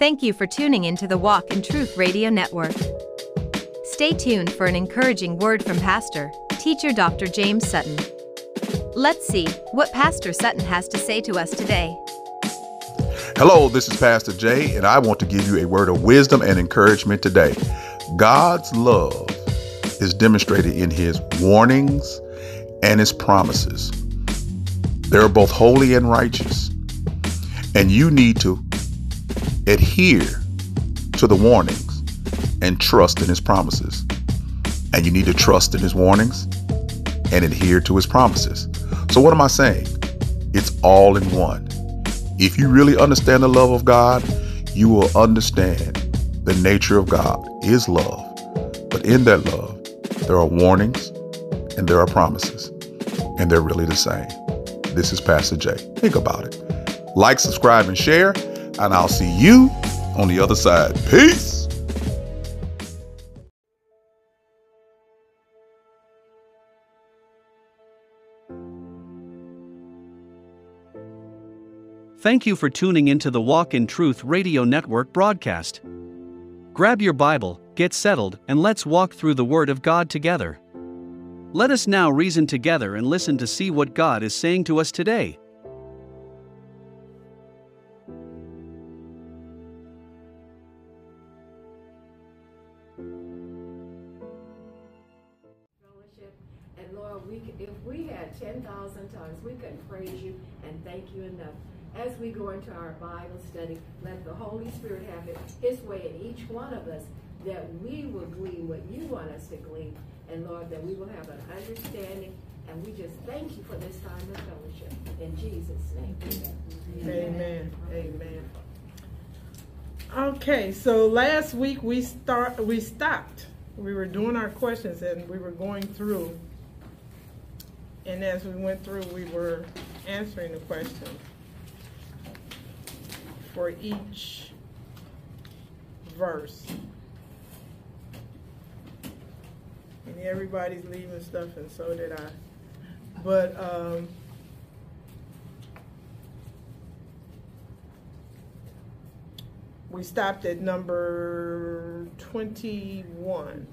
Thank you for tuning into the Walk in Truth Radio Network. Stay tuned for an encouraging word from Pastor, Teacher Dr. James Sutton. Let's see what Pastor Sutton has to say to us today. Hello, this is Pastor Jay, and I want to give you a word of wisdom and encouragement today. God's love is demonstrated in his warnings and his promises. They're both holy and righteous. And you need to adhere to the warnings and trust in his promises. And you need to trust in his warnings and adhere to his promises. So, what am I saying? It's all in one. If you really understand the love of God, you will understand the nature of God is love. But in that love, there are warnings and there are promises, and they're really the same. This is Pastor Jay. Think about it. Like, subscribe, and share, and I'll see you on the other side. Peace. Thank you for tuning into the Walk in Truth Radio Network broadcast. Grab your Bible, get settled, and let's walk through the Word of God together. Let us now reason together and listen to see what God is saying to us today. As we go into our Bible study, let the Holy Spirit have it His way in each one of us, that we will glean what you want us to glean. And Lord, that we will have an understanding. And we just thank you for this time of fellowship. In Jesus' name, amen. Amen. Amen. Okay, so last week we start we stopped. We were doing our questions and we were going through. And as we went through, we were answering the question for each verse. And everybody's leaving stuff, and so did I. But um, we stopped at number 21.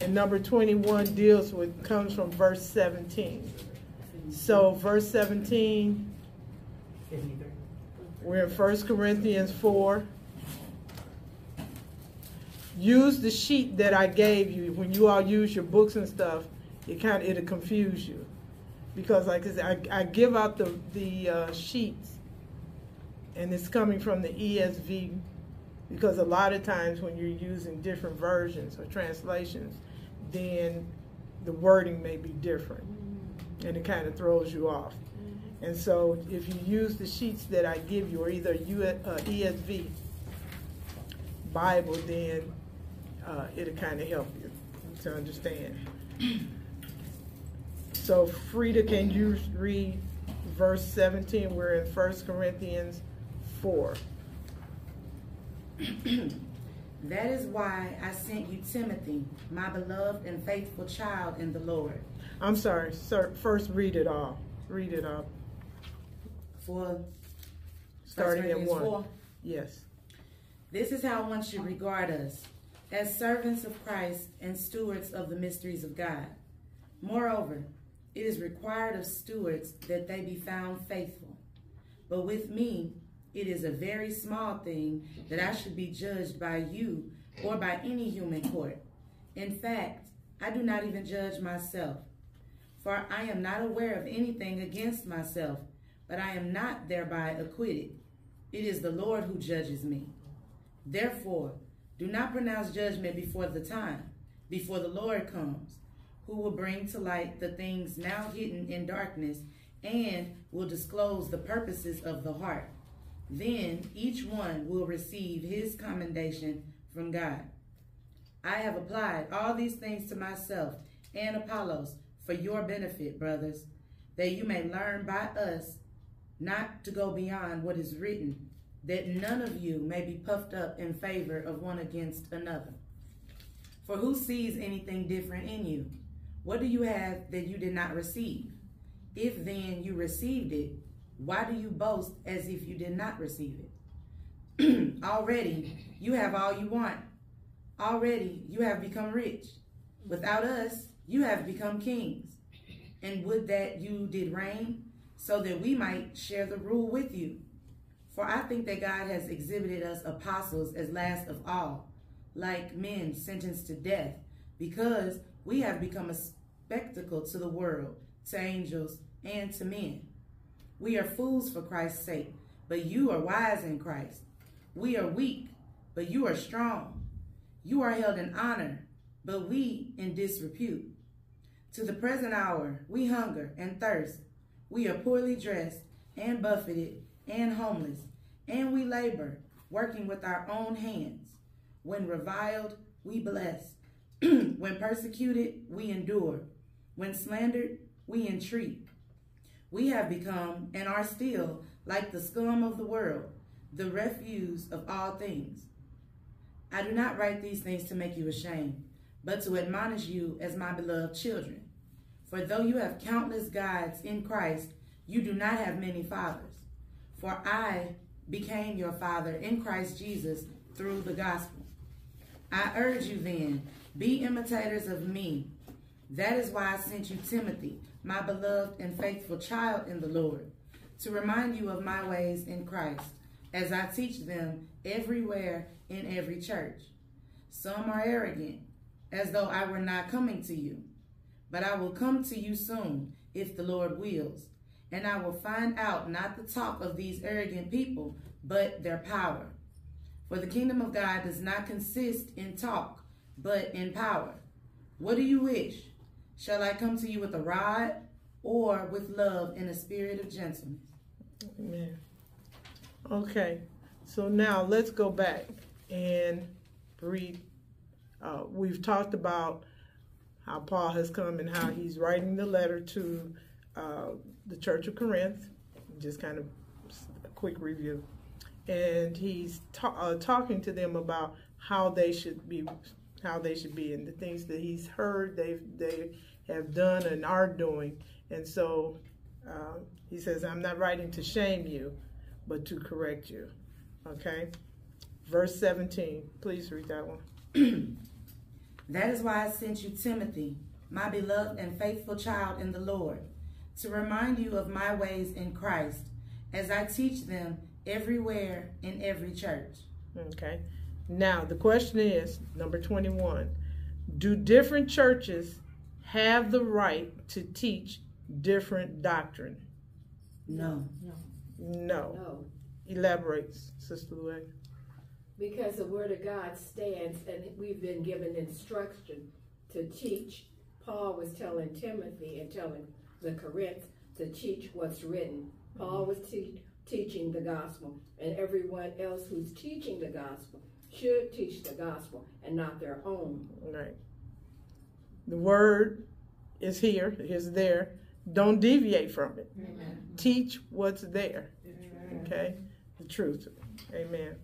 And number 21 deals with, comes from verse 17. So, verse 17, we're in 1 Corinthians 4. Use the sheet that I gave you. When you all use your books and stuff, it kind of it'll confuse you, because like I said, I, give out the the uh, sheets, and it's coming from the ESV, because a lot of times when you're using different versions or translations, then the wording may be different, and it kind of throws you off. And so if you use the sheets that I give you, or either U, uh, ESV Bible, then uh, it'll kind of help you to understand. So Frida, can you read verse 17? We're in 1 Corinthians 4. That is why I sent you Timothy, my beloved and faithful child in the Lord. I'm sorry, sir. First, read it all. Read it all. For Starting at 1. 4. Yes. This is how one should regard us as servants of Christ and stewards of the mysteries of God. Moreover, it is required of stewards that they be found faithful. But with me, it is a very small thing that I should be judged by you or by any human court. In fact, I do not even judge myself. For I am not aware of anything against myself, but I am not thereby acquitted. It is the Lord who judges me. Therefore, do not pronounce judgment before the time, before the Lord comes, who will bring to light the things now hidden in darkness and will disclose the purposes of the heart. Then each one will receive his commendation from God. I have applied all these things to myself and Apollos for your benefit, brothers, that you may learn by us not to go beyond what is written, that none of you may be puffed up in favor of one against another. For who sees anything different in you? What do you have that you did not receive? If then you received it, why do you boast as if you did not receive it? Already, you have all you want. Already, you have become rich. Without us, you have become kings. And would that you did reign, so that we might share the rule with you. For I think that God has exhibited us apostles as last of all, like men sentenced to death, because we have become a spectacle to the world, to angels, and to men. We are fools for Christ's sake, but you are wise in Christ. We are weak, but you are strong. You are held in honor, but we in disrepute. To the present hour, we hunger and thirst. We are poorly dressed and buffeted and homeless, and we labor, working with our own hands. When reviled, we bless. when persecuted, we endure. When slandered, we entreat. We have become and are still like the scum of the world, the refuse of all things. I do not write these things to make you ashamed, but to admonish you as my beloved children. For though you have countless gods in Christ, you do not have many fathers. For I became your father in Christ Jesus through the gospel. I urge you then, be imitators of me. That is why I sent you Timothy, my beloved and faithful child in the Lord, to remind you of my ways in Christ, as I teach them everywhere in every church. Some are arrogant, as though I were not coming to you. But I will come to you soon, if the Lord wills, and I will find out not the talk of these arrogant people, but their power. For the kingdom of God does not consist in talk, but in power. What do you wish? Shall I come to you with a rod, or with love and a spirit of gentleness? Amen. Okay, so now let's go back and read. Uh, we've talked about how Paul has come and how he's writing the letter to uh, the Church of Corinth. Just kind of a quick review. And he's ta- uh, talking to them about how they should be, how they should be, and the things that he's heard they've they have done and are doing. And so uh, he says, "I'm not writing to shame you, but to correct you." Okay. Verse 17. Please read that one. That is why I sent you Timothy, my beloved and faithful child in the Lord, to remind you of my ways in Christ, as I teach them everywhere in every church. Okay. Now, the question is number 21 Do different churches have the right to teach different doctrine? No. No. No, Elaborates, Sister Louise. Because the word of God stands and we've been given instruction to teach. Paul was telling Timothy and telling the Corinth to teach what's written. Paul was te- teaching the gospel, and everyone else who's teaching the gospel should teach the gospel and not their own. Right. The word is here, is there. Don't deviate from it. Teach what's there. Okay? The truth. Amen.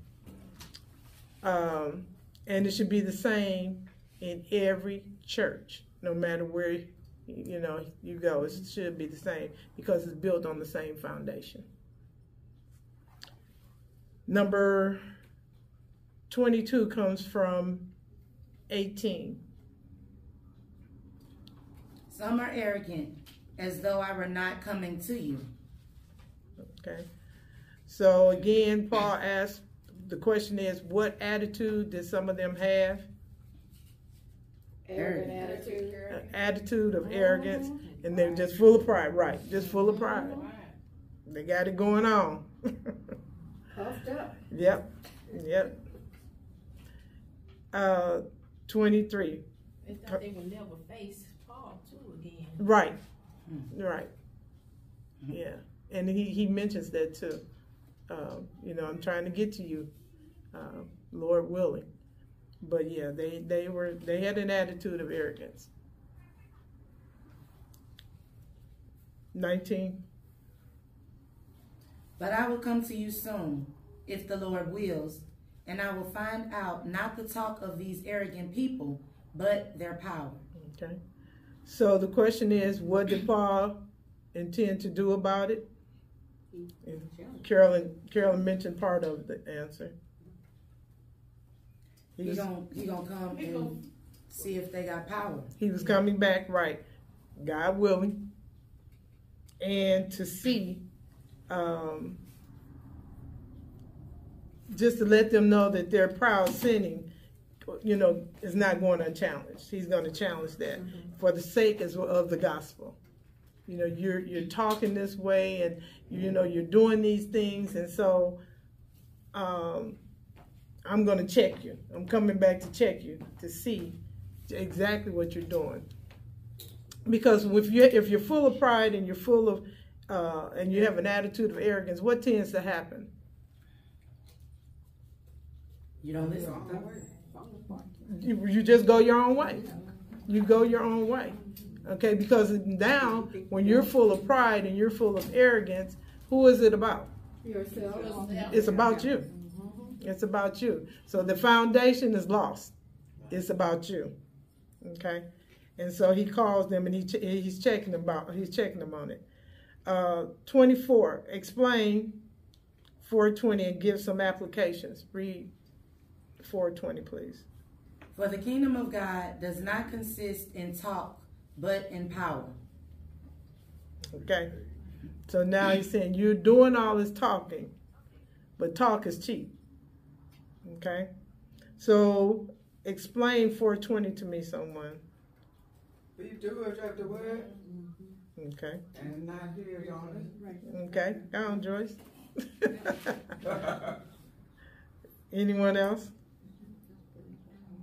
Um, and it should be the same in every church, no matter where you know you go. It should be the same because it's built on the same foundation. Number 22 comes from 18. Some are arrogant, as though I were not coming to you. Okay. So again, Paul asked, the question is, what attitude did some of them have? Arrogant attitude. An attitude of arrogance, mm-hmm. and they're just full of pride, right? Just full of pride. Mm-hmm. They got it going on. Puffed up. yep, yep. Uh, 23. They thought they would never face Paul too again. Right, hmm. right. Yeah, and he, he mentions that too. Um, you know, I'm trying to get to you, uh, Lord willing. But yeah, they, they were they had an attitude of arrogance. 19. But I will come to you soon, if the Lord wills, and I will find out not the talk of these arrogant people, but their power. Okay. So the question is, what did Paul intend to do about it? Carolyn, Carolyn mentioned part of the answer. He He was, gonna, he gonna come He and gonna- see if they got power. he was coming back, right, God willing, and to see, um, just to let them know that their proud sinning, you know, is not going unchallenged. He's going to challenge that for the sake as well of the gospel. You know, you're you're talking this way, and you know you're doing these things, and so um, I'm going to check you. I'm coming back to check you to see exactly what you're doing. Because if you if you're full of pride and you're full of uh, and you have an attitude of arrogance, what tends to happen? You don't listen to the word. You, you just go your own way. You go your own way. Okay, because now when you're full of pride and you're full of arrogance, who is it about? Yourself. It's about you. It's about you. So the foundation is lost. It's about you. Okay, and so he calls them and he ch- he's checking them about he's checking them on it. Uh, Twenty four. Explain. Four twenty and give some applications. Read. Four twenty, please. For the kingdom of God does not consist in talk, but in power. Okay. So now he's saying you're doing all this talking, but talk is cheap. Okay. So explain 420 to me, someone. Be doers of the word Okay. and not hearers only. Okay. Go on, Joyce. Anyone else?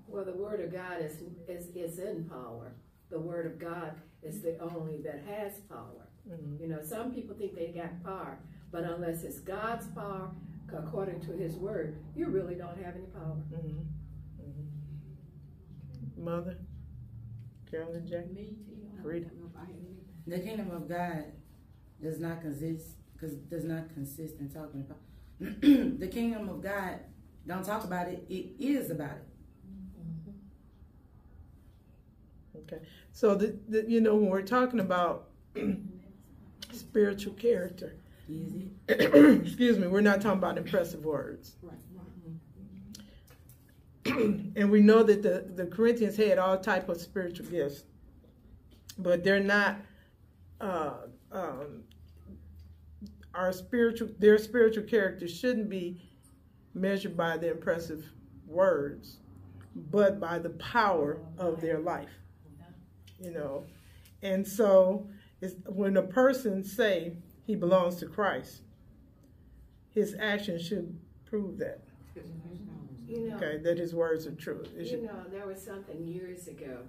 Well, the word of God is, is, is in power. The word of God is the only that has power. Mhm. You know, some people think they got power, but unless it's God's power, according to his word, you really don't have any power. Mhm. Mhm. Mother? Carolyn J. Me too. Rita. The kingdom of God does not consist cause does not consist in talking about the kingdom of God don't talk about it, it is about it. Okay. So, the, the, you know, when we're talking about spiritual character, excuse me, we're not talking about impressive words. Right. and we know that the, the Corinthians had all type of spiritual gifts, but they're not uh, um, our spiritual. Their spiritual character shouldn't be measured by the impressive words, but by the power of their life. You know, and so it's, when a person say he belongs to Christ, his actions should prove that. You know, Okay, that his words are true. It you should, know, there was something years ago,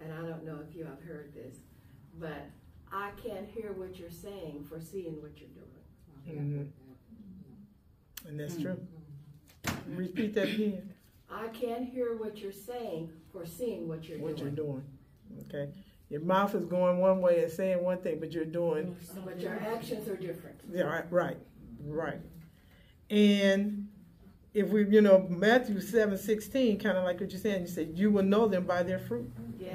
and I don't know if you have heard this, but I can't hear what you're saying for seeing what you're doing. Mm-hmm. and that's true. Repeat that again. I can't hear what you're saying for seeing what you're What doing. you're doing. Okay, your mouth is going one way and saying one thing, but you're doing But your actions are different. yeah, right, right, right. And if we, you know, Matthew seven sixteen, kind of like what you're saying, you said you will know them by their fruit. Yes.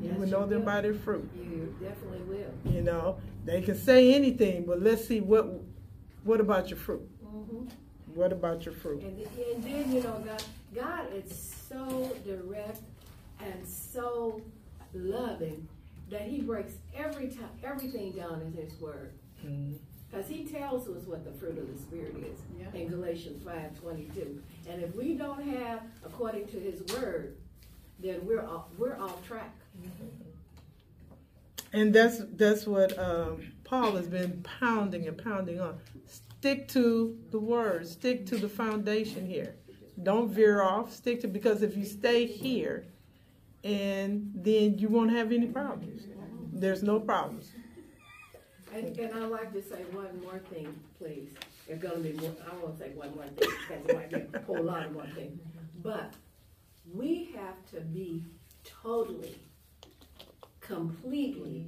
You Yes, will know them will. by their fruit. You definitely will. You know, they can say anything, but let's see what what about your fruit? Mhm. What about your fruit? And, and then, you know, God, God is so direct and so loving that He breaks every time everything down in His Word. Because He tells us what the fruit of the Spirit is in Galatians five twenty two. And if we don't have according to His Word, then we're off, we're off track. And that's that's what um, Paul has been pounding and pounding on. Stick to the word. Stick to the foundation here. Don't veer off. Stick to because if you stay here, and then you won't have any problems. There's no problems. And, and I'd like to say one more thing, please. It's gonna be more, I won't say one more thing, because it might be a whole lot of more things. But we have to be totally, completely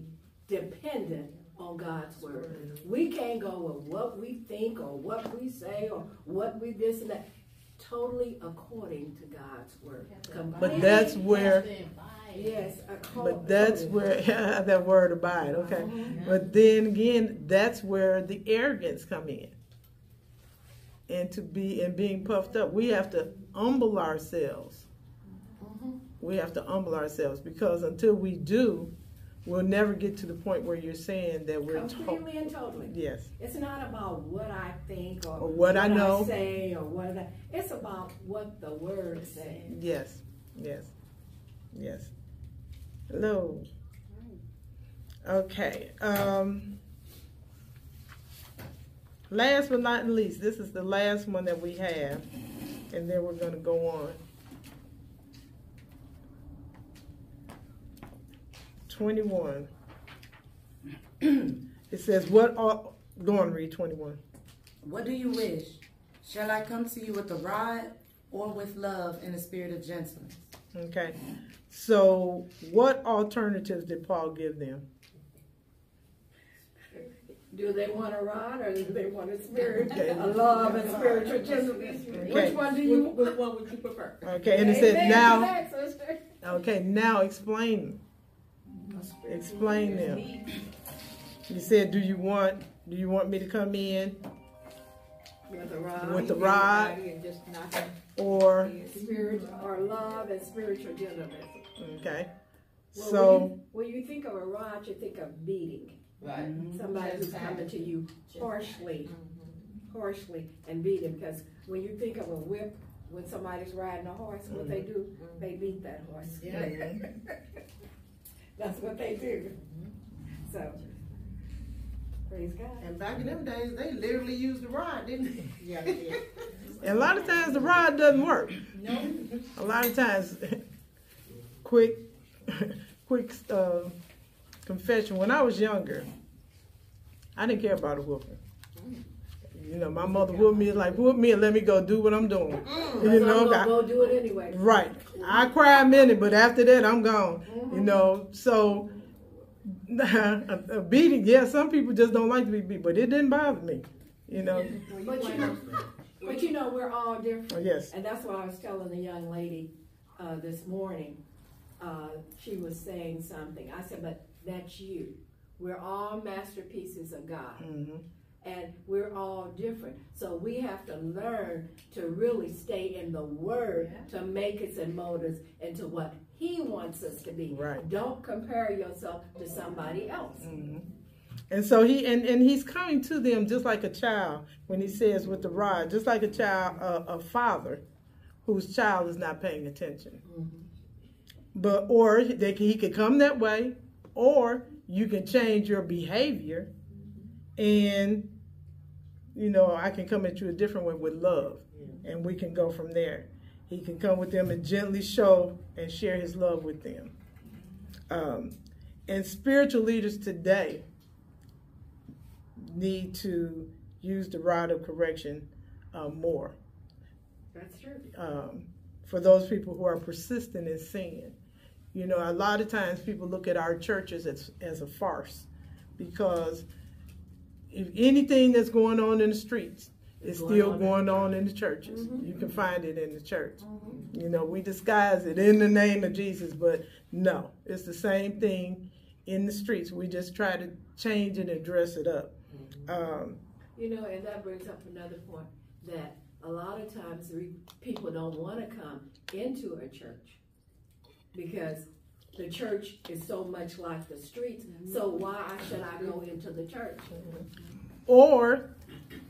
dependent on God's word. We can't go with what we think or what we say or what we this and that. Totally according to God's word. But that's where, Yes, acco- but that's totally. where that word abide. Okay, uh-huh. but then again, that's where the arrogance come in, and to be and being puffed up, we have to humble ourselves. We have to humble ourselves because until we do, we'll never get to the point where you're saying that we're to- completely and totally. yes. It's not about what I think or, Or what I know. say or what I, it's about what the word says. Yes, yes, yes. Hello. Okay. Um, last but not least, this is the last one that we have, and then we're going to go on. 21. it says, What are. Go on, read 21. What do you wish? Shall I come to you with a rod or with love and a spirit of gentleness? Okay. So, what alternatives did Paul give them? Do they want a rod or do they want a spirit, Okay. a love and spiritual gentleness? Okay. Which one do you? Which one would you prefer? Okay, and it says now. Okay, now explain. Explain them. You said, do you want do you want me to come in With a rod. with the rod And just knock him. or Spirit or love and spiritual gentleness. okay? Well, So when you, when you think of a rod, you think of beating. Right. Somebody who's coming to you harshly, harshly and beating. Because when you think of a whip, when somebody's riding a horse, what they do, they beat that horse. That's what they do. So, praise God. And back in them days, they literally used the rod, didn't they? Yeah, they did. and a lot of times the rod doesn't work. No. A lot of times, quick, quick uh, confession. When I was younger, I didn't care about a whooping. You know, my mother whooped me like whoop me and let me go do what I'm doing. You know, I'm know, gonna I- go do it anyway. Right. I cry a minute, but after that, I'm gone. You know, so a, a beating, yeah, some people just don't like to be beat, but it didn't bother me. You know, But you know, but you know, we're all different. oh, yes. And that's why I was telling the young lady uh, this morning. Uh, she was saying something. I said, but that's you. We're all masterpieces of God. hmm And we're all different. So we have to learn to really stay in the Word to make us and mold us into what He wants us to be. Right. Don't compare yourself to somebody else. hmm And so he and, and he's coming to them just like a child when he says with the rod, just like a child, a, a father whose child is not paying attention. But or they can, he could come that way, or you can change your behavior, and you know I can come at you a different way with love, and we can go from there. He can come with them and gently show and share his love with them. Um, and spiritual leaders today need to use the rod of correction uh, more That's true. um, for those people who are persistent in sin. You know, a lot of times people look at our churches as, as a farce because if anything that's going on in the streets is Going still on going on in the churches. Mm-hmm. You can find it in the church. Mm-hmm. You know, we disguise it in the name of Jesus, but no, it's the same thing in the streets. We just try to change it and dress it up. Mm-hmm. Um, You know, and that brings up another point that a lot of times people don't want to come into a church because the church is so much like the streets. So why should I go into the church? or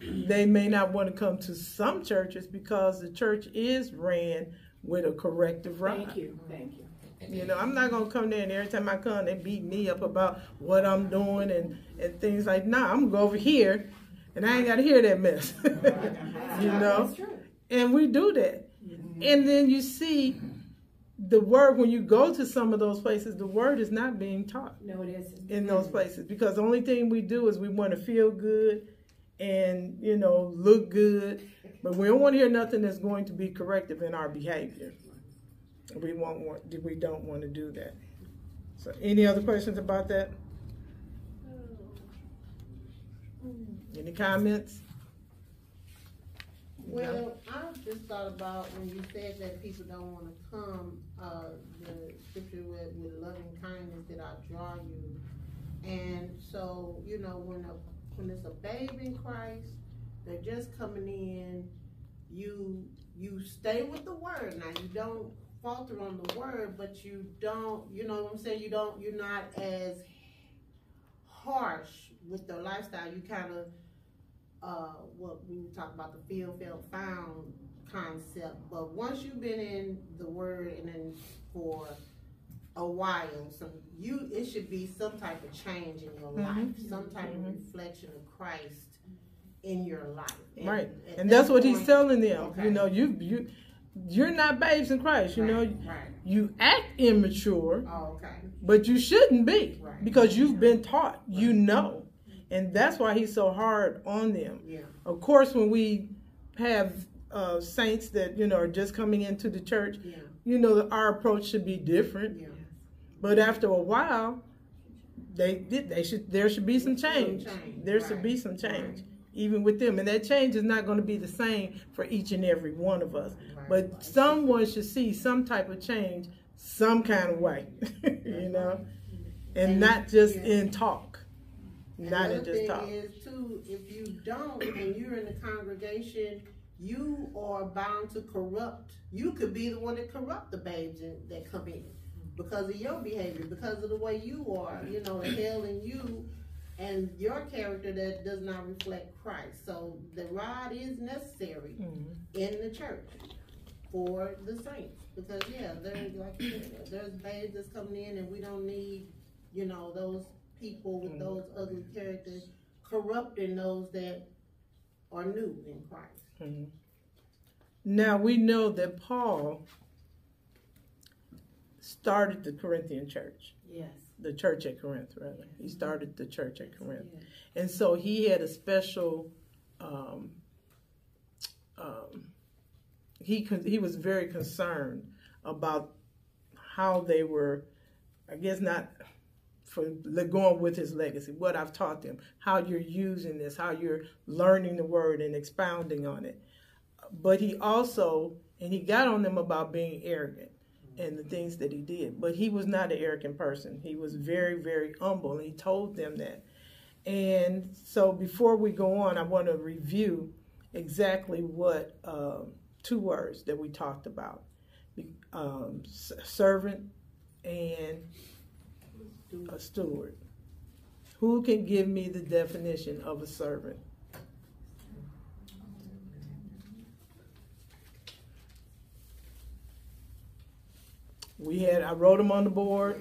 they may not want to come to some churches because the church is ran with a corrective rod. Thank you, thank you. You know, I'm not gonna come there and every time I come, they beat me up about what I'm doing and and things like. Nah, I'm gonna go over here, and I ain't gotta hear that mess. you know, and we do that, mm-hmm. and then you see the word when you go to some of those places, the word is not being taught No, it isn't. in those places because the only thing we do is we want to feel good and you know look good, but we don't want to hear nothing that's going to be corrective in our behavior. We won't want we don't want to do that. So, any other questions about that? Oh. Any comments? Well, I just thought about when you said that people don't wanna come, uh, the scripture with, with loving kindness did I draw you. And so, you know, when a, when it's a babe in Christ, they're just coming in, you, you stay with the word. Now, you don't falter on the word, but you don't, you know what I'm saying? You don't, you're not as harsh with the lifestyle. You kind of, uh, what we talk about the feel, felt, found concept. But once you've been in the word and then for a while, some you it should be some type of change in your Mhm. life, some type Mhm. of reflection of Christ in your life. And Right, and that that's what he's telling them. Okay. You know, you you you're not babes in Christ. You know, Right, right. you act immature, Oh, okay. but you shouldn't be Right. because you've been taught. You know, and that's why he's so hard on them. Yeah. Of course, when we have uh, saints that you know are just coming into the church, Yeah. you know, our approach should be different. Yeah. But after a while, they did. They should. There should be some change. change, There should be some change, right. even with them. And that change is not going to be the same for each and every one of us. Right. But someone should see some type of change, some kind of way, you know, and, And- not just yeah. in talk, not Another just thing talk. is too, if you don't and you're in the congregation, you are bound to corrupt. You could be the one that corrupt the babes that come in because of your behavior, because of the way you are. You know, the hell in you and your character that does not reflect Christ. So the rod is necessary Mhm. in the church for the saints because yeah, there's like said, there's babes that's coming in and we don't need you know those people with Mhm. those ugly characters corrupting those that are new in Christ. Mhm. Now we know that Paul started the Corinthian church. Yes. the church at Corinth, rather. He started the church at Corinth. Yes. And so he had a special, um, um, he, he was very concerned about how they were, I guess not for going with his legacy, what I've taught them, how you're using this, how you're learning the word and expounding on it. But he also, and he got on them about being arrogant and the things that he did. But he was not an arrogant person. He was very, very humble, and he told them that. And so before we go on, I want to review exactly what um, two words that we talked about um, servant and a steward. Who can give me the definition of a servant? We had, I wrote them on the board,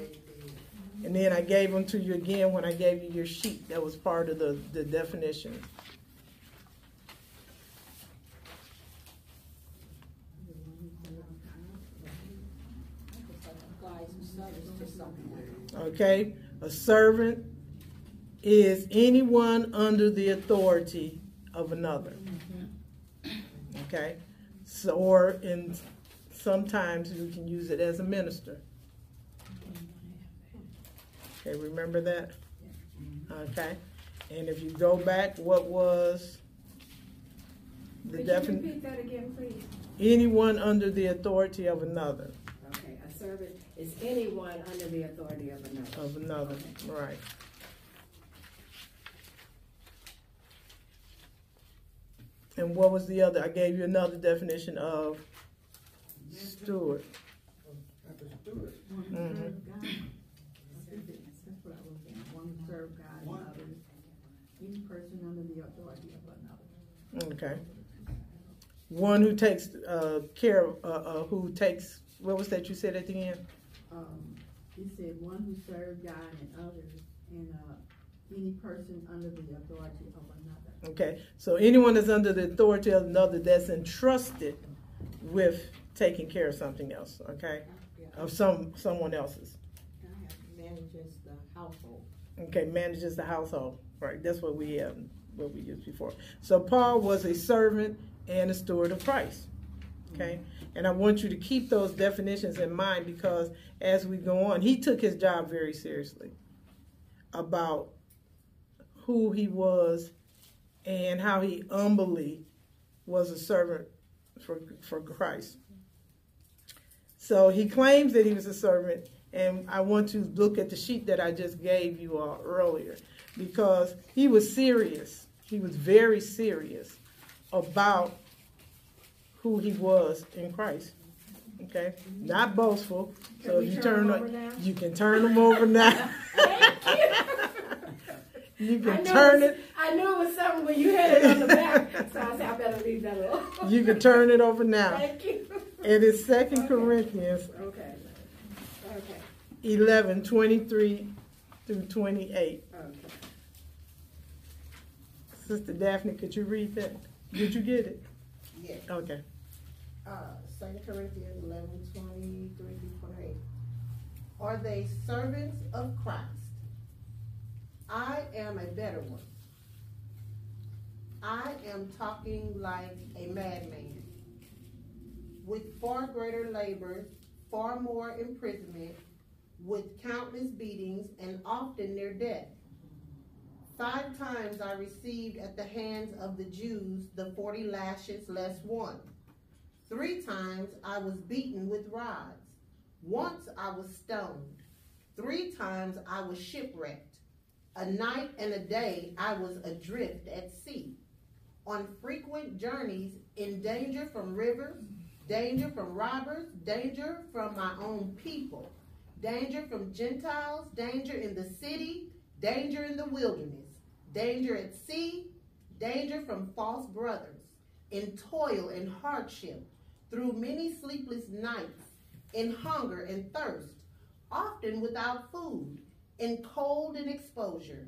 and then I gave them to you again when I gave you your sheet. That was part of the, the definition. Okay, a servant is anyone under the authority of another. Mm-hmm. Okay, so or in sometimes you can use it as a minister. Okay, remember that? Okay, and if you go back, what was the definition? repeat that again, please? Anyone under the authority of another, Okay, a servant is anyone under the authority of another. of another, right. And what was the other? I gave you another definition of steward. Mhm. That's what I was saying, one serve God and others, each person under the authority of another. Okay. One who takes uh, care, of, uh, uh, who takes, what was that you said at the end? Um, he said, one who served God and others, and, uh, any person under the authority of another. Okay, so anyone that's under the authority of another that's entrusted with taking care of something else, okay, of some someone else's. Manages the household. Okay, manages the household. Right, that's what we have, what we used before. So Paul was a servant and a steward of Christ. Okay, and I want you to keep those definitions in mind because as we go on, he took his job very seriously about who he was and how he humbly was a servant for for Christ. So he claims that he was a servant, and I want to look at the sheet that I just gave you all earlier because he was serious. He was very serious about who he was in Christ. Okay, not boastful. So if you turn turn, 'em on- over now? you can turn them over now. you I can turn it. it. I knew it was something when you had it on the back, so I said I better leave that alone. You can turn it over now. Thank you. It is Second Okay. Corinthians Okay. Okay. 11, 23 through 28. Okay. Sister Daphne, could you read that? Did you get it? Yes. Okay. Uh, Second Corinthians eleven twenty-three through twenty-eight. Are they servants of Christ? I am a better one. I am talking like a madman. With far greater labor, far more imprisonment, with countless beatings, and often near death. Five times I received at the hands of the Jews the forty lashes less one. Three times I was beaten with rods. Once I was stoned. Three times I was shipwrecked. A night and a day I was adrift at sea. On frequent journeys, in danger from rivers, danger from robbers, danger from my own people, danger from Gentiles, danger in the city, danger in the wilderness, danger at sea, danger from false brothers, in toil and hardship, through many sleepless nights, in hunger and thirst, often without food, in cold and exposure.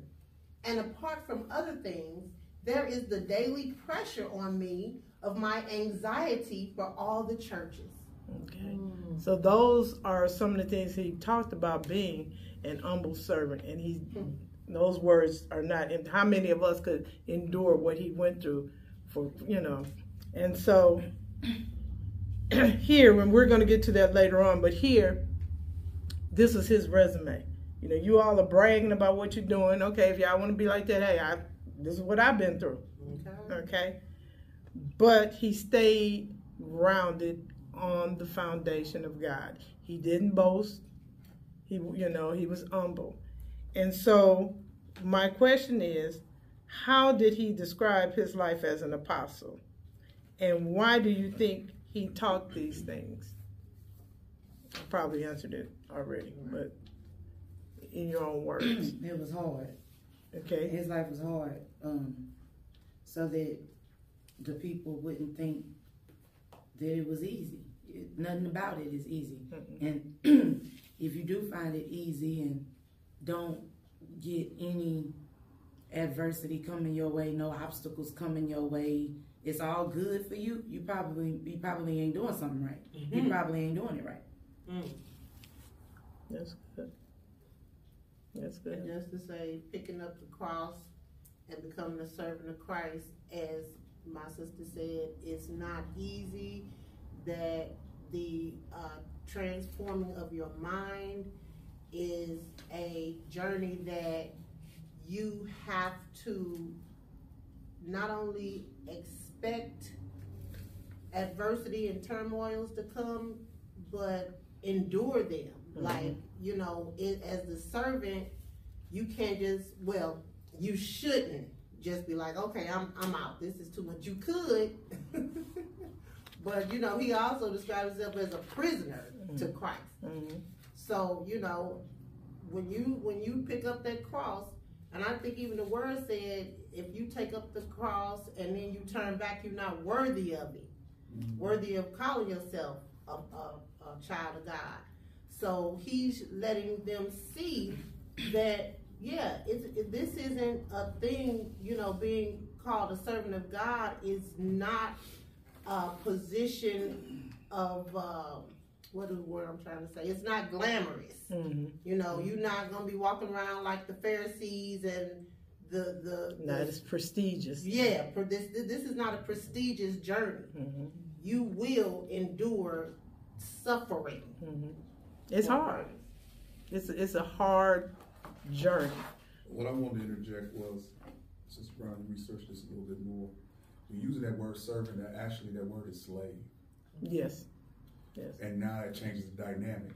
And apart from other things, there is the daily pressure on me of my anxiety for all the churches. Okay. Mm. So those are some of the things he talked about being an humble servant, and he hmm. those words are not. And how many of us could endure what he went through for you know? And so here, when we're going to get to that later on, but here, this is his resume. You know, you all are bragging about what you're doing. Okay, if y'all want to be like that, hey, I this is what I've been through. Okay? Okay, but he stayed grounded on the foundation of God. He didn't boast. He, you know, he was humble. And so, my question is, how did he describe his life as an apostle? And why do you think he taught these things? I probably answered it already, but in your own words. It was hard. Okay. His life was hard. Um, so that the people wouldn't think that it was easy. It, nothing about it is easy. And if you do find it easy and don't get any adversity coming your way, no obstacles coming your way, it's all good for you. You probably you probably ain't doing something right. You probably ain't doing it right. That's good. That's good. And just to say, picking up the cross and becoming a servant of Christ, as my sister said, it's not easy. That the uh, transforming of your mind is a journey that you have to not only expect adversity and turmoils to come, but endure them. Like, you know, it, as the servant, you can't just, well, you shouldn't just be like, okay, I'm, I'm out. This is too much. You could, but you know, he also describes himself as a prisoner to Christ. Mhm. So, you know, when you when you pick up that cross, and I think even the word said, if you take up the cross and then you turn back, you're not worthy of it, worthy of calling yourself a, a, a child of God. So he's letting them see that yeah, it's, it, this isn't a thing. You know, being called a servant of God is not a position of uh, what is the word I'm trying to say? It's not glamorous. Mhm. You know, you're not gonna be walking around like the Pharisees and the the, Not the as prestigious. yeah. For this this is not a prestigious journey. Mhm. You will endure suffering. Mhm. It's hard. It's it's a hard journey. What I wanted to interject was, since Brian researched this a little bit more, we're using that word servant, that actually that word is slave. Yes. Yes. And now it changes the dynamic.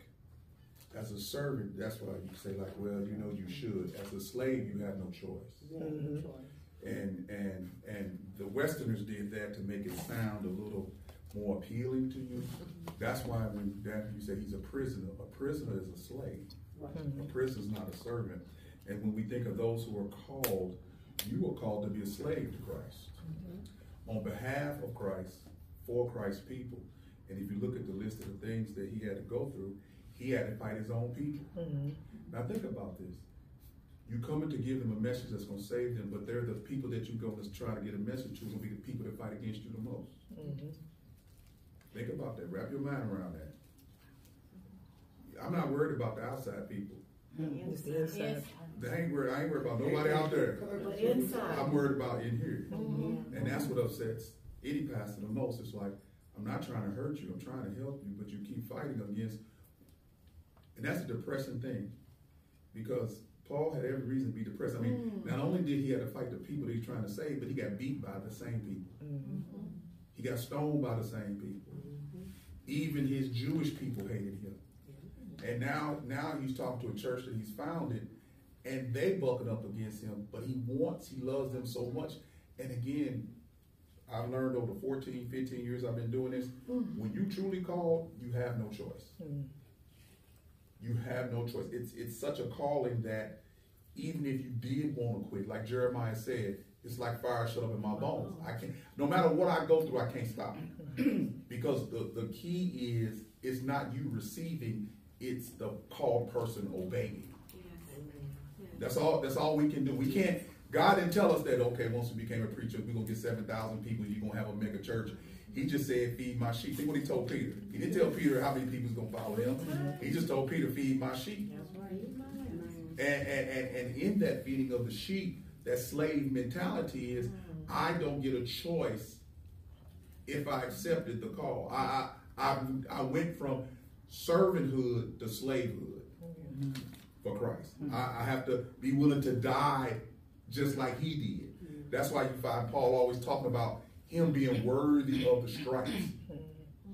As a servant, that's why you say like, well, you know, you should. As a slave, you have no choice. Mhm. And and and the Westerners did that to make it sound a little more appealing to you. That's why when that you say he's a prisoner, a prisoner is a slave. A prisoner is not a servant. And when we think of those who are called, you are called to be a slave to Christ. On behalf of Christ, for Christ's people. And if you look at the list of the things that he had to go through, he had to fight his own people. Mhm. Now think about this. You coming to give them a message that's going to save them, but they're the people that you're going to try to get a message to going to be the people that fight against you the most. Mhm. Think about that. Wrap your mind around that. I'm not worried about the outside people. It's the inside. I ain't worried. I ain't worried about nobody out there. But inside. I'm worried about in here. Mhm. And that's what upsets any pastor the most. It's like, I'm not trying to hurt you, I'm trying to help you, but you keep fighting against. And that's a depressing thing because Paul had every reason to be depressed. I mean, mm. not only did he have to fight the people that he's trying to save, but he got beat by the same people. Mm-hmm. He got stoned by the same people. Mm-hmm. Even his Jewish people hated him. And now, now he's talking to a church that he's founded, and they bucking up against him. But he wants, he loves them so much. And again, I've learned over 14, 15 years I've been doing this. Mm-hmm. When you truly call, you have no choice. Mm. You have no choice. It's it's such a calling that even if you did want to quit, like Jeremiah said, it's like fire shut up in my bones. I can't. No matter what I go through, I can't stop. because the the key is it's not you receiving, it's the called person obeying. That's all. That's all we can do. We can't. God didn't tell us that. Okay, once we became a preacher, we're gonna get seven thousand people. You're gonna have a mega church. He just said, "Feed my sheep." Think what he told Peter. He didn't tell Peter how many people's gonna follow him. He just told Peter, "Feed my sheep." And, and, and, and in that feeding of the sheep, that slave mentality is, I don't get a choice if I accepted the call. I, I, I, I went from servanthood to slavehood for Christ. I, I have to be willing to die just like he did. That's why you find Paul always talking about him being worthy of the stripes.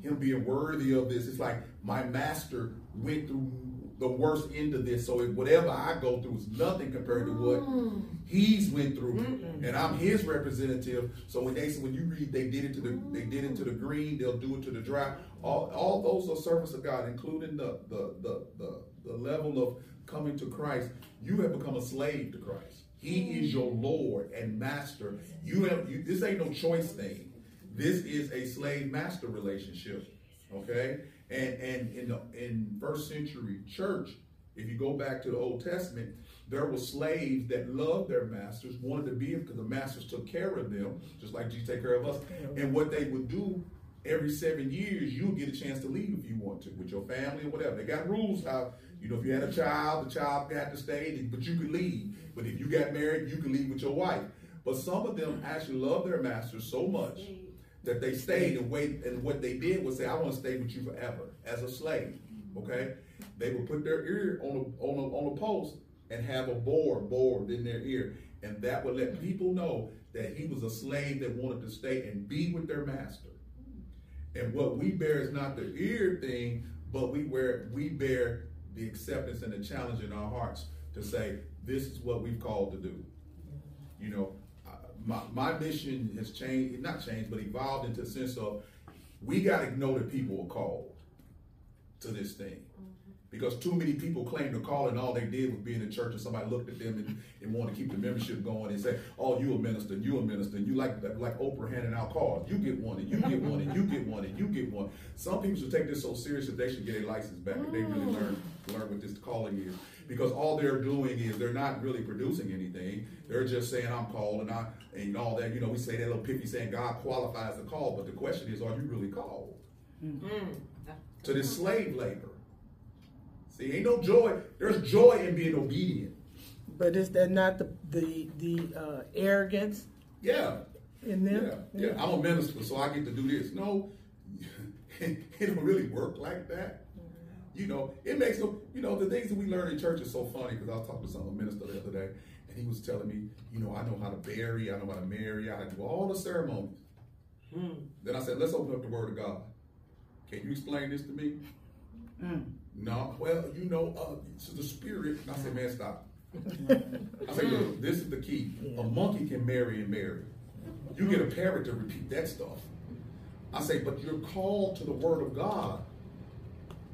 Him being worthy of this. It's like my master went through the worst end of this. So if whatever I go through is nothing compared to what mm. he's went through. And I'm his representative. So when they when you read they did it to the they did it to the green, they'll do it to the dry. All, all those are servants of God, including the the, the the the level of coming to Christ. You have become a slave to Christ. He is your Lord and Master. You have you, this ain't no choice thing. This is a slave master relationship. Okay? And and in the in first century church, if you go back to the Old Testament, there were slaves that loved their masters, wanted to be because the masters took care of them, just like Jesus take care of us. And what they would do every seven years, you'll get a chance to leave if you want to, with your family or whatever. They got rules how, you know, if you had a child, the child got to stay, but you could leave. But if you got married, you could leave with your wife. But some of them actually loved their master so much that they stayed and wait. And what they did was say, "I want to stay with you forever as a slave." Okay, they would put their ear on a on a, on a post and have a board bored in their ear, and that would let people know that he was a slave that wanted to stay and be with their master. And what we bear is not the ear thing, but we wear we bear the acceptance and the challenge in our hearts to say, "This is what we've called to do." You know, my, my mission has changed, not changed, but evolved into a sense of we got to know that people are called to this thing. Because too many people claim to call and all they did was be in the church and somebody looked at them and, and wanted to keep the membership going and say, oh, you a minister, you a minister, and you like like Oprah handing out cards. You get one and you get one and you get one and you get one. Some people should take this so serious that they should get a license back if they really mm. learn learn what this calling is. Because all they're doing is they're not really producing anything. They're just saying I'm called and I and all that. You know, we say that little pithy saying God qualifies the call, but the question is, are you really called mm. Mm. to this slave labor? See, ain't no joy. There's joy in being obedient. But is that not the the the uh, arrogance Yeah, in them? yeah, yeah. I'm a minister, so I get to do this. No, it don't really work like that. You know, it makes them. You know, the things that we learn in church is so funny because I was talking to some minister the other day, and he was telling me, you know, I know how to bury, I know how to marry, I do all the ceremonies. Then I said, let's open up the Word of God. Can you explain this to me? No. Well, you know, uh, it's the Spirit. I said, man, stop. I said, look, this is the key. A monkey can marry and marry. You get a parrot to repeat that stuff. I say, but you're called to the Word of God.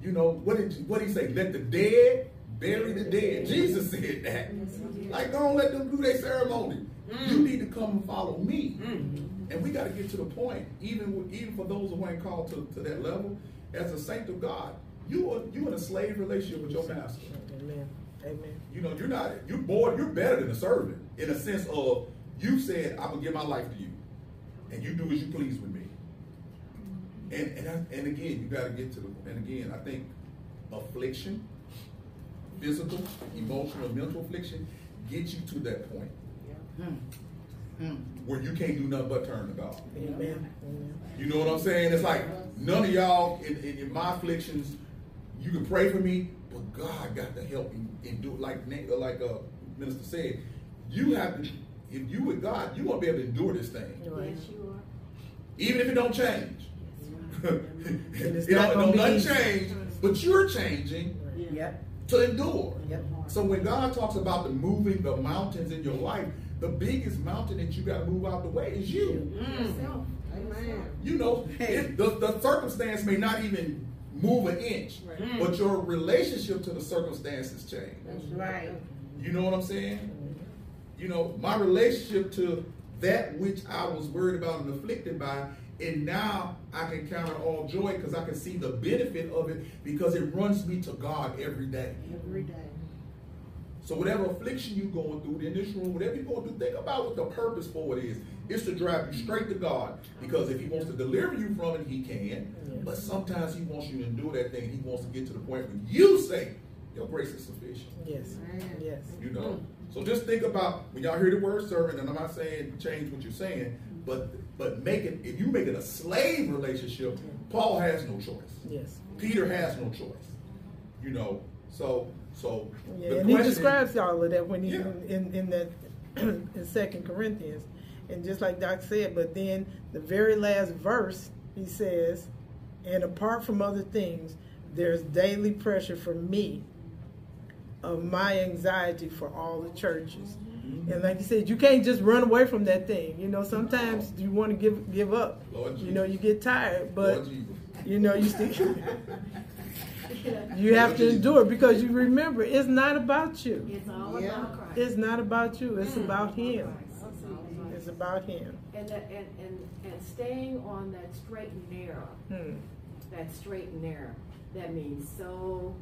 You know, what did what did he say? Let the dead bury the dead. Jesus said that. Like, don't let them do their ceremony. You need to come and follow me. And we got to get to the point, even even for those who ain't called to, to that level, as a saint of God, you are you in a slave relationship with your master. Amen. Amen. You know, you're not you're more you're better than a servant in a sense of you said I'm gonna give my life to you, and you do as you please with me. And and I, and again, you got to get to the and again, I think affliction, physical, emotional, mental affliction, get you to that point hmm. Hmm. where you can't do nothing but turn to God. Amen. Amen. You know what I'm saying? It's like none of y'all in, in, in my afflictions, you can pray for me, but God got to help you and do it. Like Na- like uh, minister said, you have to. If you with God, you won't be able to endure this thing, Yes, you are. even if it don't change. it's it don't, don't nothing change, but you're changing Yep. to endure. Yep. So when God talks about the moving the mountains in your life, the biggest mountain that you got to move out the way is you. Yourself. Amen. You know, it, the, the circumstance may not even move an inch, mm. but your relationship to the circumstances change. That's right. You know what I'm saying? You know, my relationship to that which I was worried about and afflicted by, and now I can count it all joy because I can see the benefit of it because it runs me to God every day. Every day. So whatever affliction you're going through in this room, whatever you're going through, think about what the purpose for it is. It's to drive you straight to God. Because if he wants to deliver you from it, he can. But sometimes he wants you to endure that thing. He wants to get to the point where you say, your grace is sufficient. Yes. Yes. You know. So just think about when y'all hear the word servant, and I'm not saying change what you're saying, but but make it if you make it a slave relationship, Paul has no choice. Yes. Peter has no choice. You know. So so Yeah, and he describes all of that when he Yeah. in in that in Second Corinthians, and just like Doc said, but then the very last verse he says, and apart from other things, there's daily pressure for me of my anxiety for all the churches. Mm-hmm. And like you said, you can't just run away from that thing. You know, sometimes you want to give give up. Lord You know, you get tired, but Jesus. you know you still. You have to endure because you remember it's not about you. It's all Yeah. about Christ. It's not about you. It's about Him. It's about Him. And, that, and, and, and staying on that straight and narrow, Hmm. that straight and narrow, that means so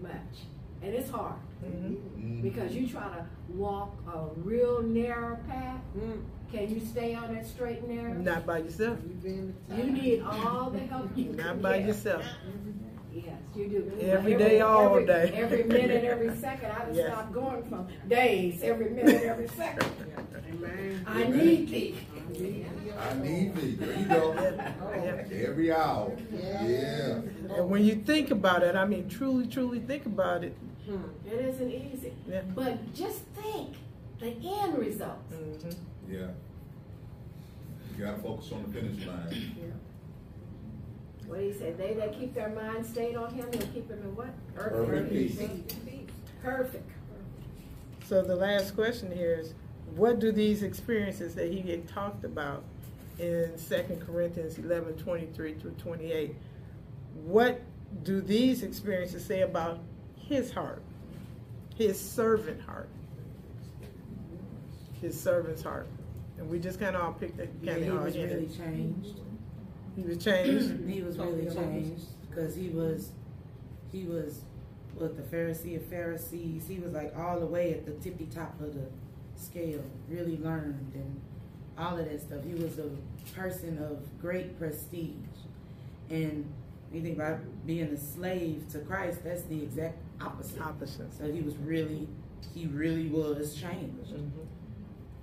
much. And it's hard Mhm. because you try to walk a real narrow path. Mm. Can you stay on that straight and narrow? Not by yourself. You need all the help you can Not by get. yourself. Yes, you do. Every day, all every, day. Every minute, every second. I just Yes. stopped going from days, every minute, every second. Amen. I need thee. I need thee. There you go. Every hour. Yeah. Yeah. And when you think about it, I mean, truly, truly think about it. It isn't easy. Yeah. But just think the end result. Mhm. Yeah. You gotta focus on the finish line. What do you say? They that keep their mind stayed on him, he'll keep them in what? Perfect peace. Perfect. So the last question here is, what do these experiences that he had talked about in 2 Corinthians 11, 23 through 28, what do these experiences say about his heart, his servant heart, his servant's heart? And we just kind of all picked that Yeah, kind he of all was really changed. He was changed. He was really changed because he was, he was, what the Pharisee of Pharisees. He was like all the way at the tippy top of the scale. Really learned and all of that stuff. He was a person of great prestige, and you think about being a slave to Christ. That's the exact opposite. Opposite. So he was really, he really was changed. Mhm.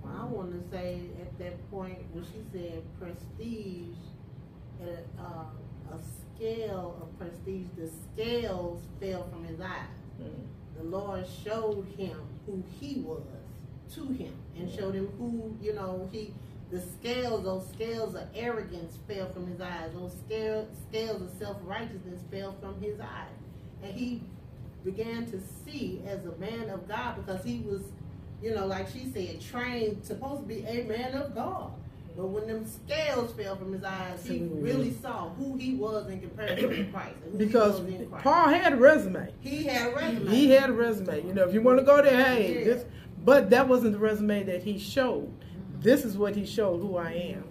I want to say at that point when she said prestige, at a, uh, a scale of prestige, the scales fell from his eyes. Mhm. The Lord showed him who he was to him and showed him who, you know, he, the scales, those scales of arrogance fell from his eyes. Those scales, scales of self-righteousness fell from his eyes. And he began to see as a man of God because he was, you know, like she said, trained, supposed to be a man of God. But when them scales fell from his eyes, he mm-hmm. really saw who he was in comparison to Christ. Because Paul had a resume. He had a resume. He had a resume. You know, if you want to go there, hey, Yeah. this, but that wasn't the resume that he showed. This is what he showed who I am.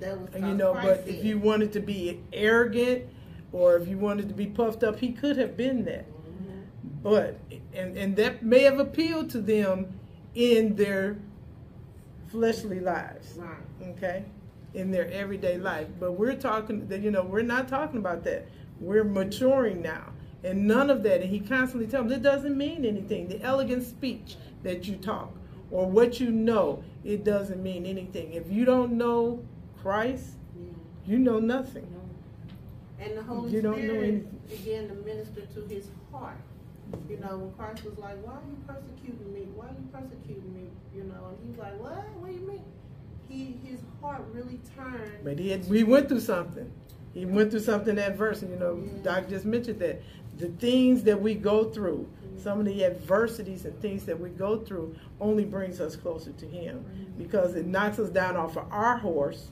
That was And you know, Christ but said if you wanted to be arrogant or if you wanted to be puffed up, he could have been that. Mm-hmm. But and and that may have appealed to them in their fleshly lives. Right. Okay? In their everyday life. But we're talking that you know, we're not talking about that. We're maturing now. And none of that, and he constantly tells them, it doesn't mean anything. The elegant speech that you talk or what you know, it doesn't mean anything. If you don't know Christ, Yeah. you know nothing. And the Holy You don't know Spirit began to minister to his heart. You know, when Christ was like, Why are you persecuting me? Why are you persecuting me? You know, and he was like, What? What do you mean? He his heart really turned But he had, we went through something. He went through something adverse, and you know, Yeah. Doc just mentioned that the things that we go through, mm-hmm. some of the adversities and things that we go through, only brings us closer to Him mm-hmm. because it knocks us down off of our horse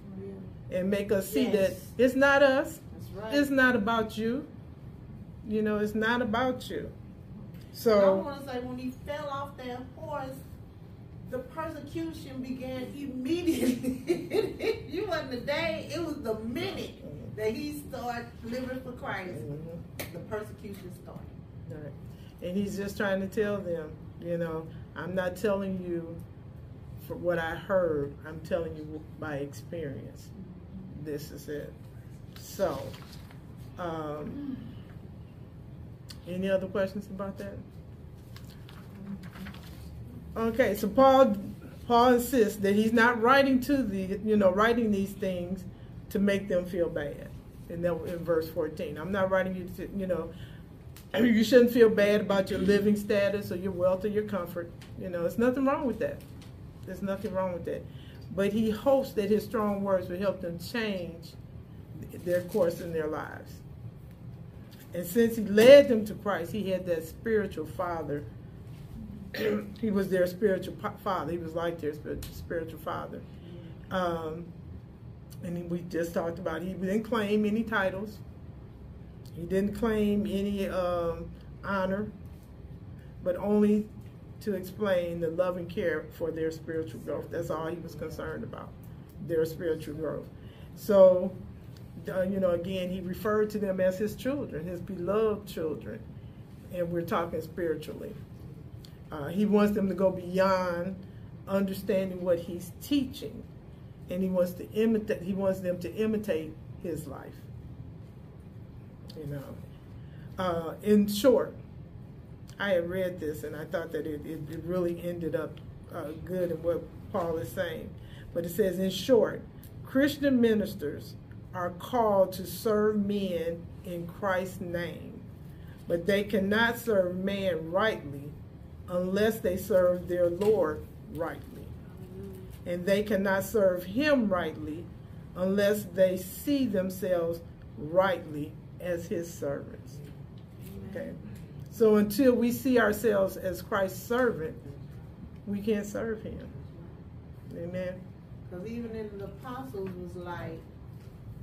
and make us see that it's not us, right. it's not about you. You know, it's not about you. And I So want to say, when he fell off that horse, the persecution began immediately. you wasn't the day; it was the minute that he started living for Christ. Mhm. The persecution started. Right. And he's just trying to tell them, you know, I'm not telling you for what I heard, I'm telling you by experience. This is it. So, um, any other questions about that? Okay, so Paul Paul insists that he's not writing to the you know writing these things to make them feel bad. And that in verse 14, I'm not writing you to you know you shouldn't feel bad about your living status or your wealth or your comfort. You know, there's nothing wrong with that. There's nothing wrong with that. But he hopes that his strong words will help them change their course in their lives. And since he led them to Christ, he had that spiritual father. He was their spiritual father. He was like their spiritual, father. Um, and we just talked about he didn't claim any titles. He didn't claim any um, honor, but only to explain the love and care for their spiritual growth. That's all he was concerned about, their spiritual growth. So, uh, you know, again, he referred to them as his children, his beloved children, and we're talking spiritually. Uh, he wants them to go beyond understanding what he's teaching, and he wants to imitate. He wants them to imitate his life. You know, uh, in short, I had read this and I thought that it, it, it really ended up uh, good in what Paul is saying. But it says, in short, Christian ministers are called to serve men in Christ's name, but they cannot serve man rightly unless they serve their Lord rightly. And they cannot serve him rightly unless they see themselves rightly as his servants. Okay. So until we see ourselves as Christ's servant, we can't serve him. Amen. Because even in the apostles was like,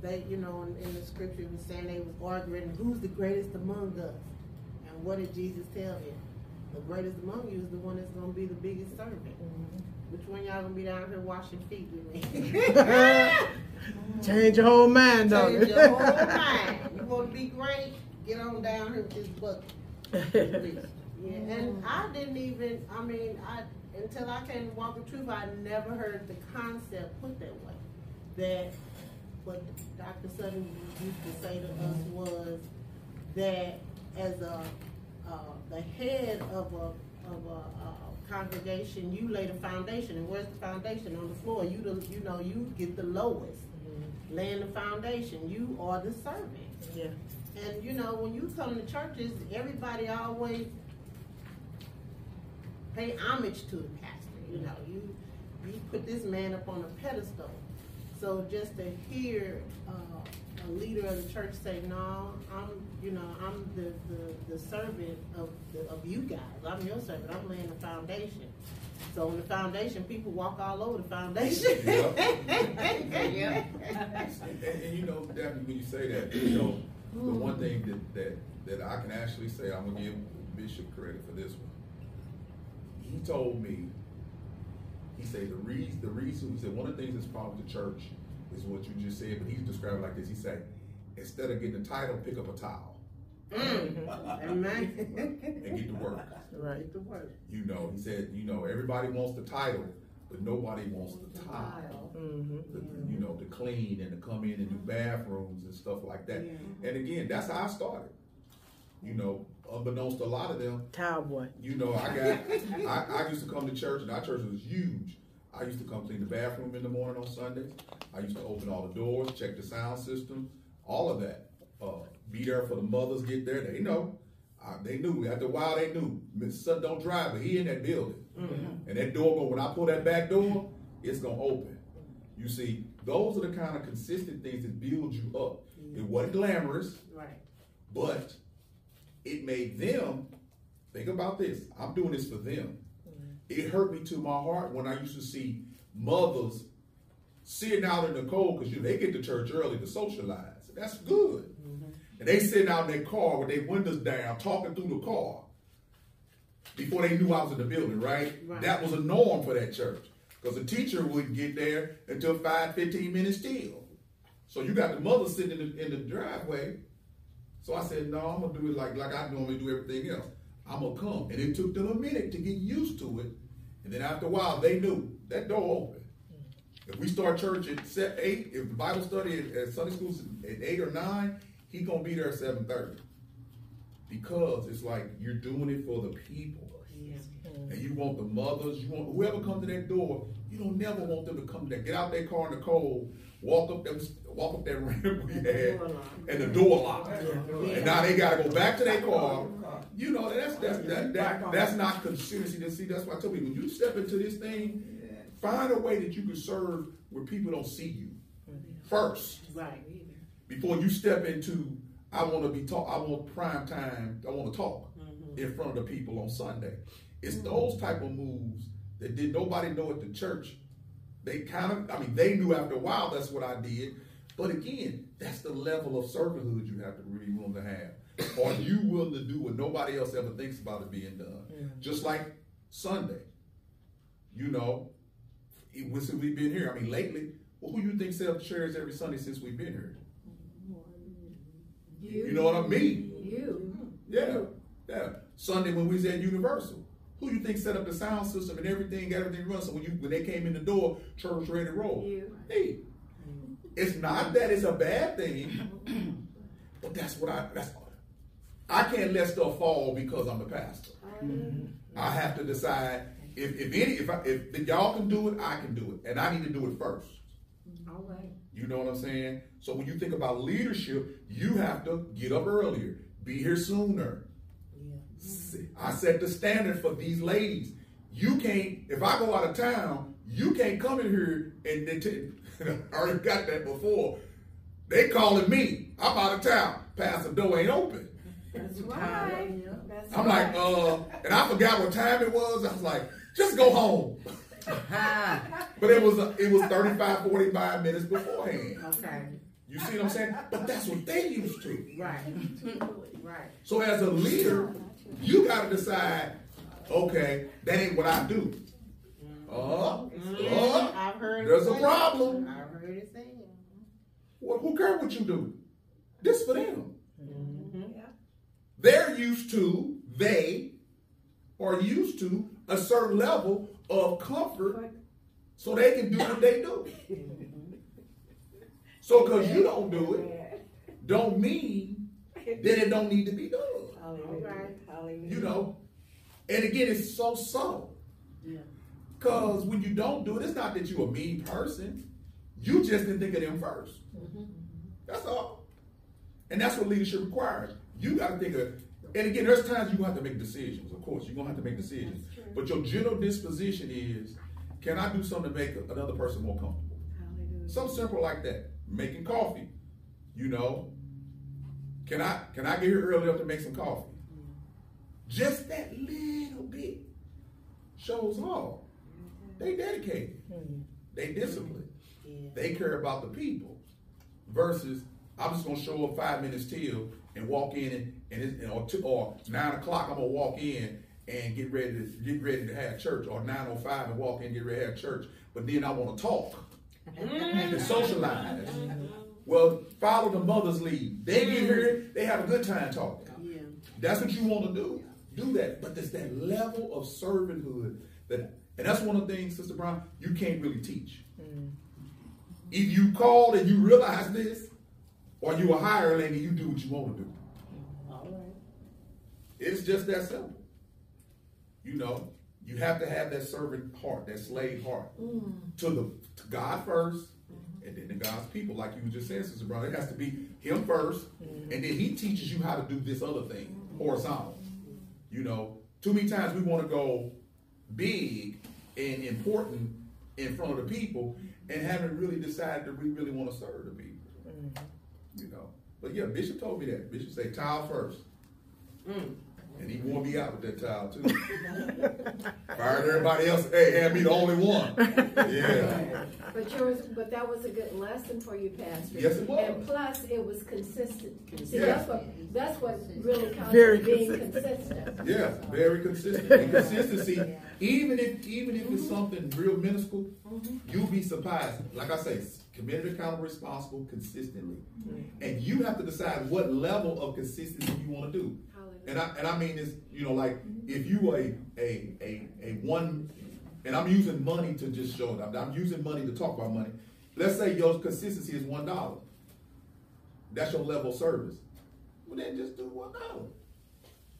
they, you know, in, in the scripture was saying they was arguing who's the greatest among us. And what did Jesus tell them? The greatest among you is the one that's going to be the biggest servant. Mm-hmm. Which one y'all going to be down here washing feet with me? Change your whole mind, don't Change your whole mind. You want to be great? Get on down here with this bucket. Yeah, and I didn't even, I mean, I until I came to Walk the Truth, I never heard the concept put that way. That what Dr. Sutton used to say to us was that as a the head of a of a uh, congregation, you lay the foundation, and where's the foundation on the floor? You the, you know you get the lowest, laying the foundation. You are the servant. yeah. And you know, when you come to churches, everybody always pay homage to the pastor. You know, you you put this man up on a pedestal. So just to hear uh, a leader of the church say, "No, I'm, you know, I'm the the, the servant of the, of you guys. I'm your servant. I'm laying the foundation." So on the foundation, people walk all over the foundation. Yep. yeah. And, and you know, Daphne, when you say that, you know, the one thing that, that, that I can actually say, I'm gonna give Bishop credit for this one. He told me, he said the reason, the reason, he said one of the things that's problem with the church is what you just said, but he's described it like this. He said, instead of getting a title, pick up a towel Amen. and get to work. Right. Get to work. You know, he said, you know, everybody wants the title, but nobody wants the towel. Mm-hmm. the- you know, to clean and to come in and do bathrooms and stuff like that. And again, that's how I started. You know, unbeknownst to a lot of them, Towel boy. you know, I got, I, I used to come to church and our church was huge. I used to come clean the bathroom in the morning on Sundays. I used to open all the doors, check the sound system, all of that. Uh, be there for the mothers get there. They know. Uh, they knew. After a while, they knew. Mr. Sutton don't drive, but he in that building. And that door, go, when I pull that back door, it's going to open. You see, those are the kind of consistent things that build you up. It wasn't glamorous, Right. but it made them think about this. I'm doing this for them. It hurt me to my heart when I used to see mothers sitting out in the cold because you know, they get to church early to socialize. That's good. Mm-hmm. And they sitting out in their car with their windows down, talking through the car before they knew I was in the building, right? Right. That was a norm for that church because the teacher wouldn't get there until 5, 15 minutes still. So you got the mother sitting in the, in the driveway. So I said, no, I'm gonna do it like like I normally do everything else. I'm gonna come, and it took them a minute to get used to it. And then after a while, they knew that door open. If we start church at se- eight, if the Bible study at, at Sunday school is at eight or nine, he gonna be there at seven thirty. Because it's like you're doing it for the people. And you want the mothers, you want whoever comes to that door, you don't never want them to come there. Get out their car in the cold, walk up them walk up that ramp we had, and the door locked. And now they gotta go back to their car. You know, that's that's that, that that's not consistency. See, that's why I tell people when you step into this thing, find a way that you can serve where people don't see you first Right. before you step into I want to be talk I want prime time I want to talk mm-hmm. in front of the people on Sunday. It's mm-hmm. those type of moves that did nobody know at the church. They kind of I mean they knew after a while that's what I did. But again, that's the level of servanthood you have to really willing to have. Are you willing to do what nobody else ever thinks about it being done? Just like Sunday. You know, it, since we've been here, I mean, lately, well, who you think set up chairs every Sunday since we've been here? You. You know what I mean? You. Yeah, yeah. Sunday when we was at Universal, who you think set up the sound system and everything, got everything run? So when you when they came in the door, church ready to roll. You. Hey, it's not that it's a bad thing, but that's what I that's. I can't let stuff fall because I'm the pastor. Mm-hmm. I have to decide if if any if I, if, if y'all can do it, I can do it, and I need to do it first. Mm-hmm. All right. You know what I'm saying? So when you think about leadership, you have to get up earlier, be here sooner. See, I set the standard for these ladies. You can't, if I go out of town, you can't come in here and they t- I already got that before. They calling me. I'm out of town. Pastor door ain't open. That's right. That's I'm like, uh, and I forgot what time it was. I was like, just go home. But it was uh, it was 35, 45 minutes beforehand. Okay. You see what I'm saying? But that's what they used to. Right. right. So as a leader, you got to decide, okay, that ain't what I do. Uh, uh, I've heard. there's a problem. I've heard it say. well, who cares what you do? This for them. Mm-hmm. They're used to, they are used to a certain level of comfort so they can do what they do. So because you don't do it, don't mean that it don't need to be done. All right. You know? And again, it's so subtle. Because when you don't do it, it's not that you're a mean person. You just didn't think of them 1st That's all. And that's what leadership requires. You got to think of, and again, there's times you gonna have to make decisions. Of course, you're going to have to make decisions. But your general disposition is Can I do something to make another person more comfortable? Hallelujah. Something simple like that. Making coffee. You know, can I can I get here early enough to make some coffee? Mm-hmm. Just that little bit shows all. They dedicated. Hmm. They disciplined. They care about the people. Versus, I'm just gonna show up five minutes till and walk in and, and, it's, or, two, or nine o'clock I'm gonna walk in and get ready to get ready to have church, or nine o five and walk in and get ready to have church. But then I want to talk mm. and socialize. Mm-hmm. Well, follow the mother's lead. They get mm. here, they have a good time talking. Yeah. That's what you want to do. Do that. But there's that level of servanthood that, and that's one of the things, Sister Brown, you can't really teach. Mm. If you call and you realize this, or you a hireling and you do what you want to do. Mm. All right. It's just that simple. You know, you have to have that servant heart, that slave heart, mm. to the to God 1st mm-hmm. and then to God's people. Like you were just saying, Sister Brown, it has to be Him 1st and then He teaches you how to do this other thing, horizontal. Mm-hmm. You know, too many times we want to go big and important in front of the people and haven't really decided that we really want to serve the people. Mm-hmm. You know, but yeah, Bishop told me that. Bishop say tile first. Mm. And he wore me out with that tile too. Fired everybody else. Hey, had me the only one. Yeah. But yours, but that was a good lesson for you, Pastor. Yes, it was. And plus, it was consistent. See, Yeah. that's what, that's what really counts Very as being consistent. consistent. Yeah, very consistent. And consistency, even if even if it's something real minuscule, you'll be surprised. Like I say, committed, accountable, responsible, consistently. Mm-hmm. And you have to decide what level of consistency you want to do. And I and I mean this, you know, like if you a a a a one, and I'm using money to just show it. I'm, I'm using money to talk about money. Let's say your consistency is one dollar. That's your level of service. Well, then just do one dollar.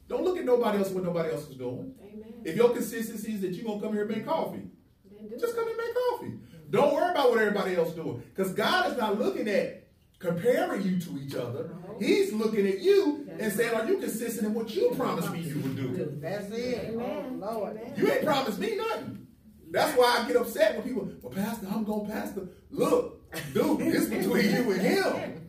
Don't look at nobody else what nobody else is doing. Amen. If your consistency is that you're gonna come here and make coffee, Then do just come and make coffee. Don't worry about what everybody else doing. Because God is not looking at comparing you to each other. Uh-huh. He's looking at you and saying, Are you consistent in what you promised me you would do? That's it. Amen. Oh, Lord. Amen. You ain't promised me nothing. That's why I get upset when people, well, Pastor, I'm going to pastor. Look, dude, this between you and him.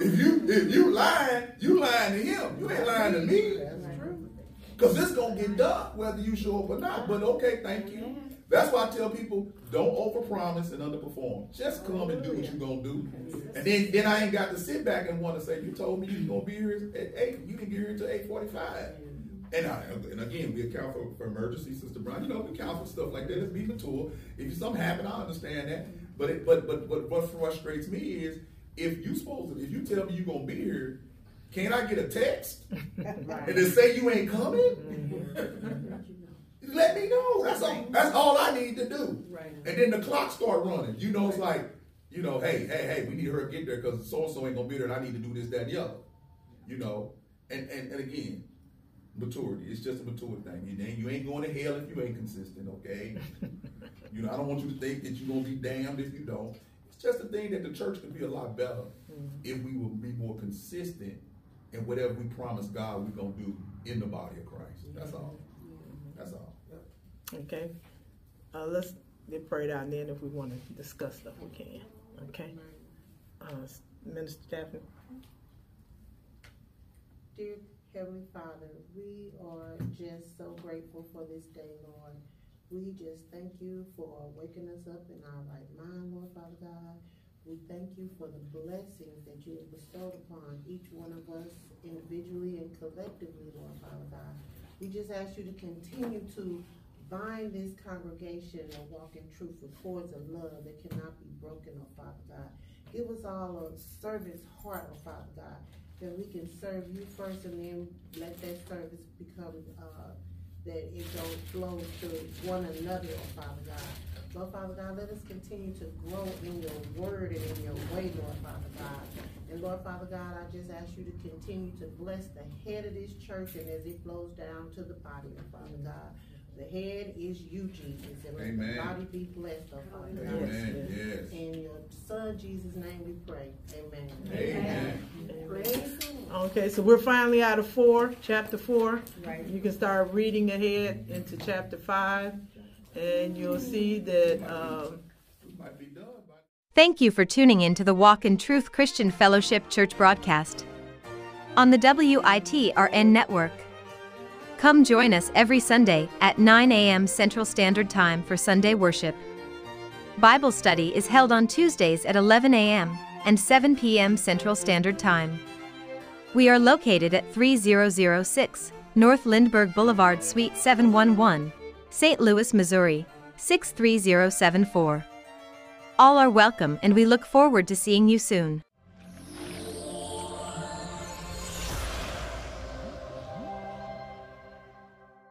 If you if you lying, you lying to him. You ain't lying to me. That's true. Because it's going to get done whether you show up or not. But okay, thank you. That's why I tell people, don't overpromise and underperform. Just come and do what you're going to do. And then, then I ain't got to sit back and want to say, you told me you going to be here at 8. You didn't get here until 845. Mm-hmm. And, I, and again, we account for, for emergencies, Sister Brown. You know, we account for stuff like that. Let's be mature. If something happen, I understand that. But it, but but but what frustrates me is if you supposed to, if you tell me you're gonna be here, can't I get a text and then say you ain't coming? Mm-hmm. Let me know. That's all. That's all I need to do. Right. And then the clock start running. You know, it's like, you know, hey, hey, hey, we need her to get there because so and so ain't gonna be there, and I need to do this, that, and the other. You know, and and, and again, maturity. It's just a mature thing. You ain't, you ain't going to hell if you ain't consistent. Okay. you know, I don't want you to think that you're gonna be damned if you don't. It's just a thing that the church could be a lot better mm-hmm. if we will be more consistent in whatever we promise God we're gonna do in the body of Christ. That's all. That's all. Okay. Uh, let's get prayed out, and then if we want to discuss stuff, we can. Okay. Uh, Minister Daphne. Dear Heavenly Father, we are just so grateful for this day, Lord. We just thank you for waking us up in our right mind, Lord Father God. We thank you for the blessings that you have bestowed upon each one of us individually and collectively, Lord Father God. We just ask you to continue to bind this congregation and walk in truth with cords of love that cannot be broken, oh Father God. Give us all a servant's heart, oh Father God, that we can serve you first and then let that service become, uh, that it don't flow to one another, oh Father God. Lord Father God, let us continue to grow in your word and in your way, Lord Father God. And Lord Father God, I just ask you to continue to bless the head of this church and as it flows down to the body, oh Father God. The head is you, Jesus, and let Amen. the body be blessed, oh Father Amen. Yes. In your son Jesus' name we pray. Amen. Amen. Praise. Okay, so we're finally out of four, chapter four. Right. You can start reading ahead into chapter five. and you'll see that um, Thank you for tuning in to the Walk in Truth Christian Fellowship Church broadcast on the WITRN network. Come join us every Sunday at 9 a.m. Central Standard Time for Sunday worship. Bible study is held on Tuesdays at 11 a.m. and 7 p.m. Central Standard Time. We are located at 3006 North Lindbergh Boulevard, Suite 711, St. Louis, Missouri 63074. All are welcome and we look forward to seeing you soon.